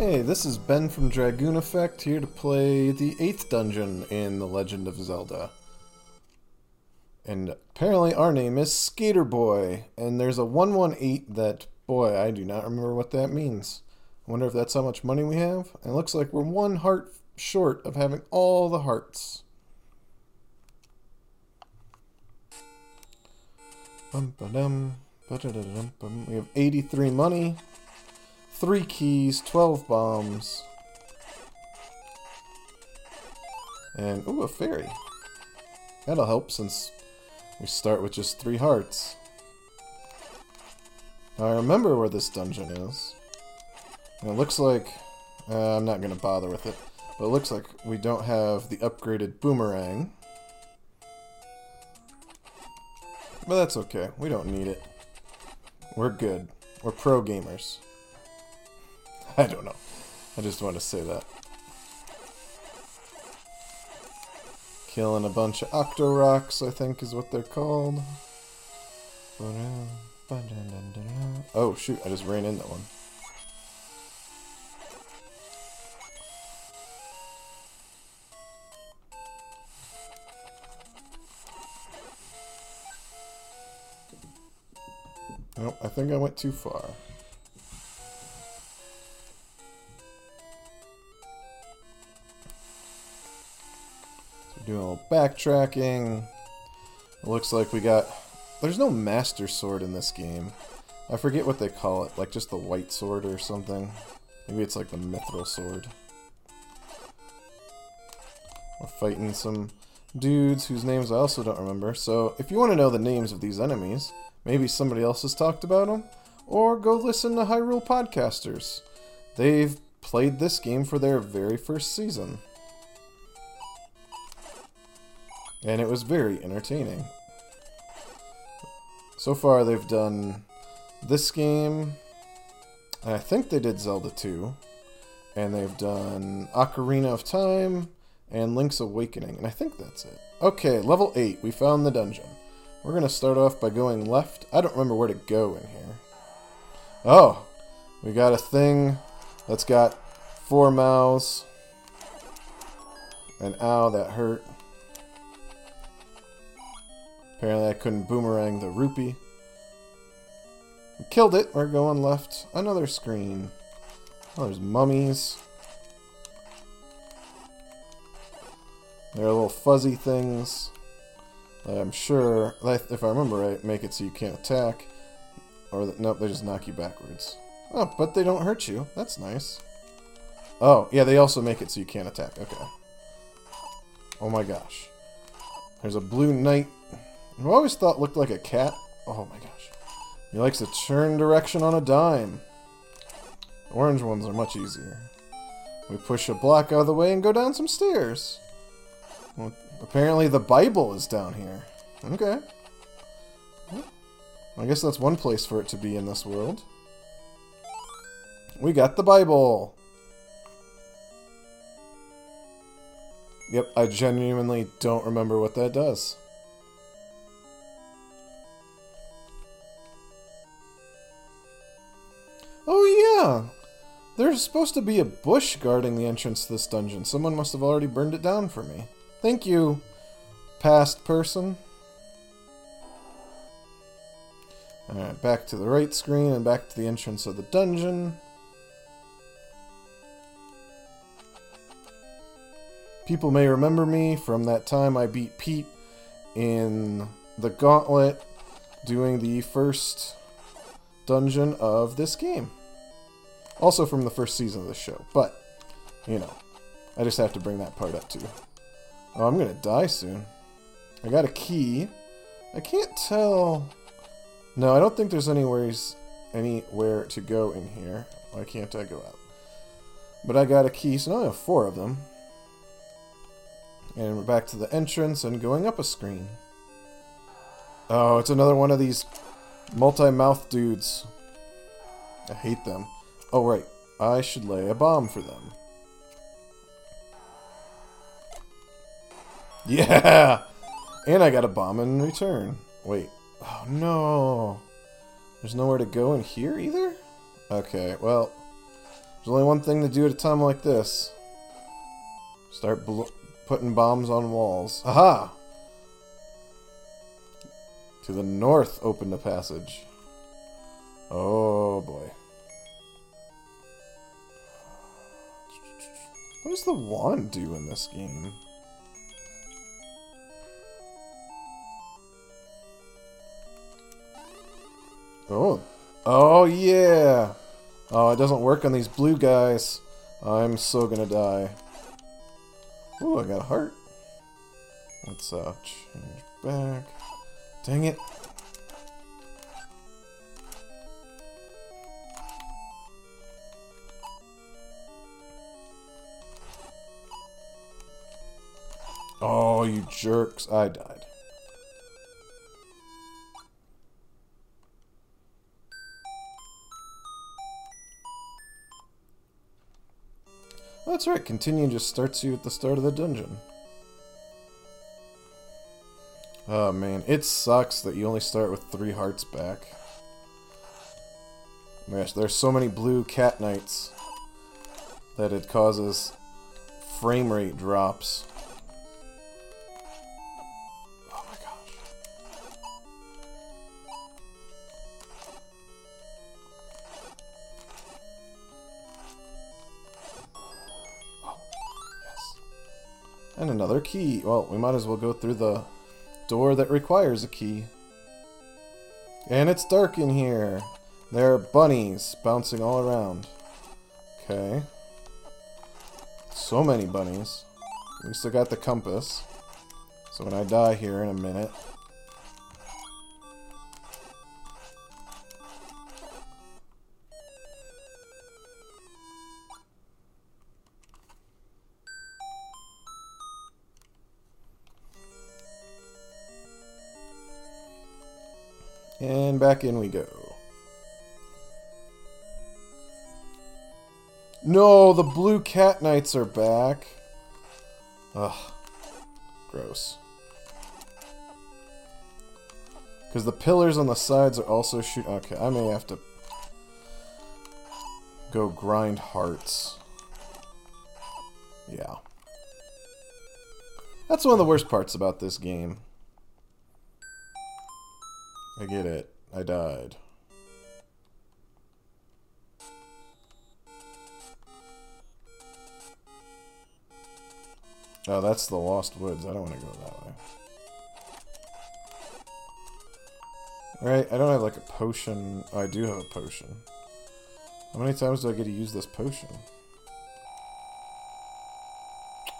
Hey, this is Ben from Dragon Effect here to play the 8th dungeon in The Legend of Zelda. And apparently our name is Skater Boy, and there's a 118 that, boy, I do not remember what that means. I wonder if that's how much money we have. It looks like we're one heart short of having all the hearts. We have 83 money. Three keys, 12 bombs. And, ooh, a fairy. That'll help since we start with just three hearts. Now, I remember where this dungeon is. And it looks like... Uh, I'm not going to bother with it. But it looks like we don't have the upgraded boomerang. But that's okay. We don't need it. We're good. We're pro gamers. I don't know. I just want to say that. Killing a bunch of Octoroks, I think is what they're called. Oh, shoot, I just ran into one. Nope, I think I went too far. Doing a little backtracking. It looks like we got... There's no Master Sword in this game. I forget what they call it. Like just the White Sword or something. Maybe it's like the Mithril Sword. We're fighting some dudes whose names I also don't remember. So if you want to know the names of these enemies, maybe somebody else has talked about them, or go listen to Hyrule Podcasters. They've played this game for their very first season. And it was very entertaining. So far, they've done this game, and I think they did Zelda 2, and they've done Ocarina of Time and Link's Awakening, and I think that's it. Okay, level 8, we found the dungeon. We're to start off by going left. I don't remember where to go in here. Oh, we got a thing that's got four mouths. And ow, that hurt. Apparently I couldn't boomerang the rupee. Killed it. We're going left. Another screen. Oh, there's mummies. There are little fuzzy things. I'm sure, if I remember right, make it so you can't attack. Or, nope, they just knock you backwards. Oh, but they don't hurt you. That's nice. Oh, yeah, they also make it so you can't attack. Okay. Oh my gosh. There's a blue knight I've always thought looked like a cat. Oh my gosh. He likes to turn direction on a dime. Orange ones are much easier. We push a block out of the way and go down some stairs. Well, apparently the Bible is down here. Okay. I guess that's one place for it to be in this world. We got the Bible! Yep, I genuinely don't remember what that does. Yeah. There's supposed to be a bush guarding the entrance to this dungeon. Someone must have already burned it down for me. Thank you, past person. Alright, back to the right screen and back to the entrance of the dungeon. People may remember me from that time I beat Pete in the Gauntlet doing the first dungeon of this game. Also from the first season of the show, but, you know, I just have to bring that part up too. Oh, I'm gonna die soon. I got a key. I can't tell... No, I don't think there's anywhere, anywhere to go in here. Why can't I go out? But I got a key, so now I have four of them. And we're back to the entrance and going up a screen. Oh, it's another one of these multi-mouth dudes. I hate them. Oh, right. I should lay a bomb for them. Yeah! And I got a bomb in return. Wait. Oh, no. There's nowhere to go in here either? Okay, well... There's only one thing to do at a time like this. Start putting bombs on walls. Aha! To the north open the passage. Oh boy. What does the wand do in this game? Oh. Oh, yeah. Oh, it doesn't work on these blue guys. I'm so gonna die. Oh, I got a heart. Let's uh, change back. Dang it. Oh, you jerks. I died. that's right. Continue just starts you at the start of the dungeon. Oh man, it sucks that you only start with three hearts back. Gosh, there's so many blue cat knights that it causes frame rate drops. And another key. Well, we might as well go through the door that requires a key. And it's dark in here. There are bunnies bouncing all around. Okay. So many bunnies. We still got the compass. So when I die here in a minute, And back in we go. No, the blue cat knights are back. Ugh. Gross. Because the pillars on the sides are also shoot. Okay, I may have to go grind hearts. Yeah. That's one of the worst parts about this game. I get it. I died. Oh, that's the Lost Woods. I don't want to go that way. Alright, I don't have like a potion. Oh, I do have a potion. How many times do I get to use this potion?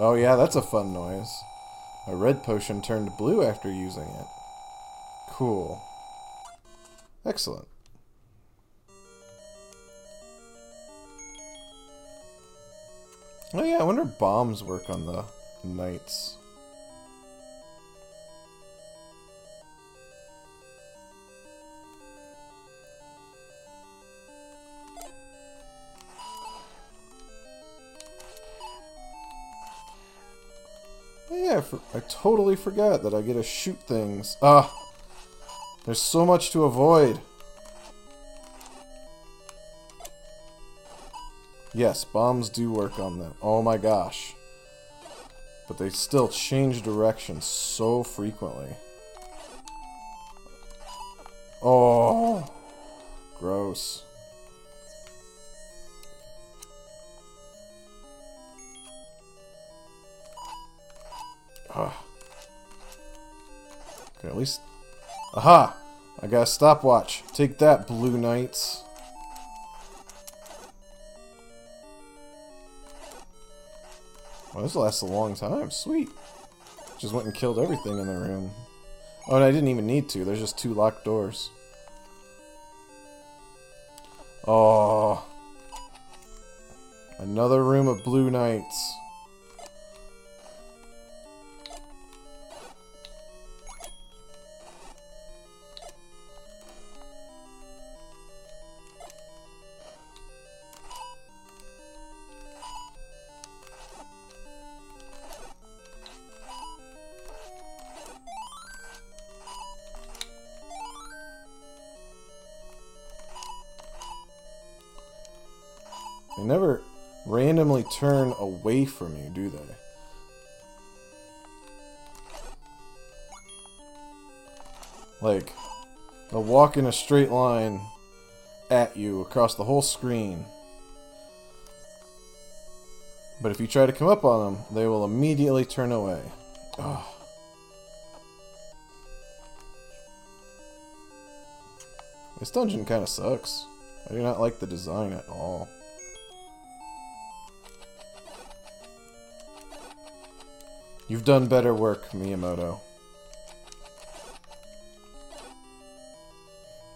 Oh yeah, that's a fun noise. A red potion turned blue after using it. Cool. Excellent. Oh yeah, I wonder if bombs work on the knights. Oh, yeah, I, I totally forgot that I get to shoot things. Ah! There's so much to avoid. Yes, bombs do work on them. Oh my gosh. But they still change direction so frequently. Oh. Gross. Ah. Ugh. Okay, at least Aha! I got a stopwatch. Take that, Blue Knights. Well, this lasts a long time. Sweet. Just went and killed everything in the room. Oh, and I didn't even need to. There's just two locked doors. Oh. Another room of Blue Knights. They never randomly turn away from you, do they? Like, they'll walk in a straight line at you across the whole screen. But if you try to come up on them, they will immediately turn away. Ugh. This dungeon kind of sucks. I do not like the design at all. You've done better work, Miyamoto.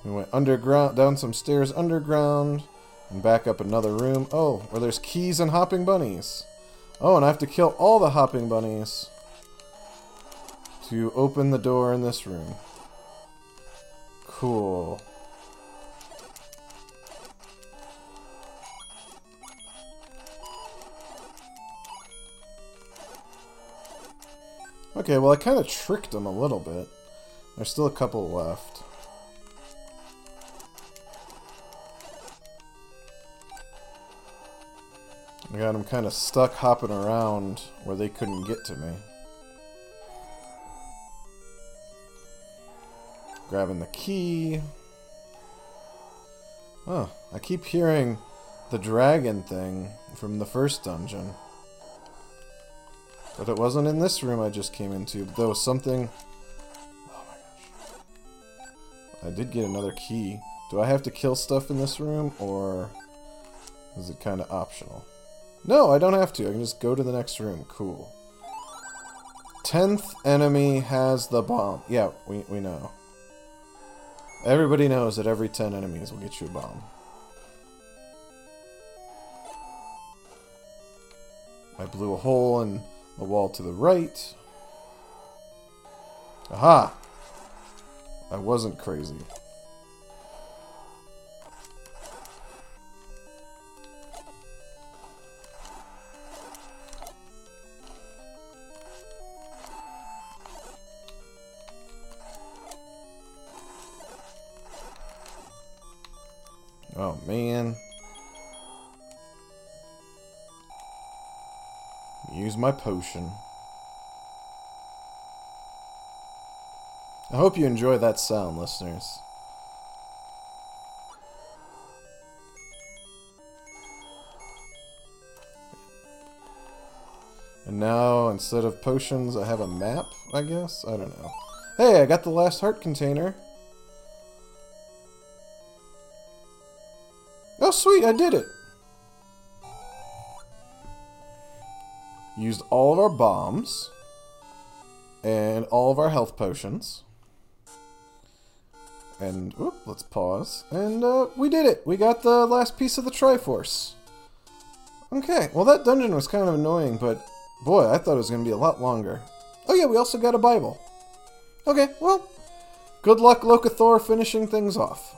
We went underground, down some stairs underground, and back up another room. Oh, where there's keys and hopping bunnies. Oh, and I have to kill all the hopping bunnies to open the door in this room. Cool. Okay, well I kind of tricked them a little bit. There's still a couple left. I got them kind of stuck hopping around where they couldn't get to me. Grabbing the key. Oh, I keep hearing the dragon thing from the first dungeon. But it wasn't in this room I just came into. Was something... Oh my gosh. I did get another key. Do I have to kill stuff in this room, or is it kind of optional? No, I don't have to. I can just go to the next room. Cool. Tenth enemy has the bomb. Yeah, we, we know. Everybody knows that every ten enemies will get you a bomb. I blew a hole in the wall to the right. Aha! I wasn't crazy. My potion. I hope you enjoy that sound, listeners. And now, instead of potions, I have a map, I guess? I don't know. Hey, I got the last heart container. Oh, sweet, I did it. Used all of our bombs. And all of our health potions. And, whoop, let's pause. And, uh, we did it! We got the last piece of the Triforce. Okay, well that dungeon was kind of annoying, but, boy, I thought it was going to be a lot longer. Oh yeah, we also got a Bible. Okay, well, good luck, Locathor, finishing things off.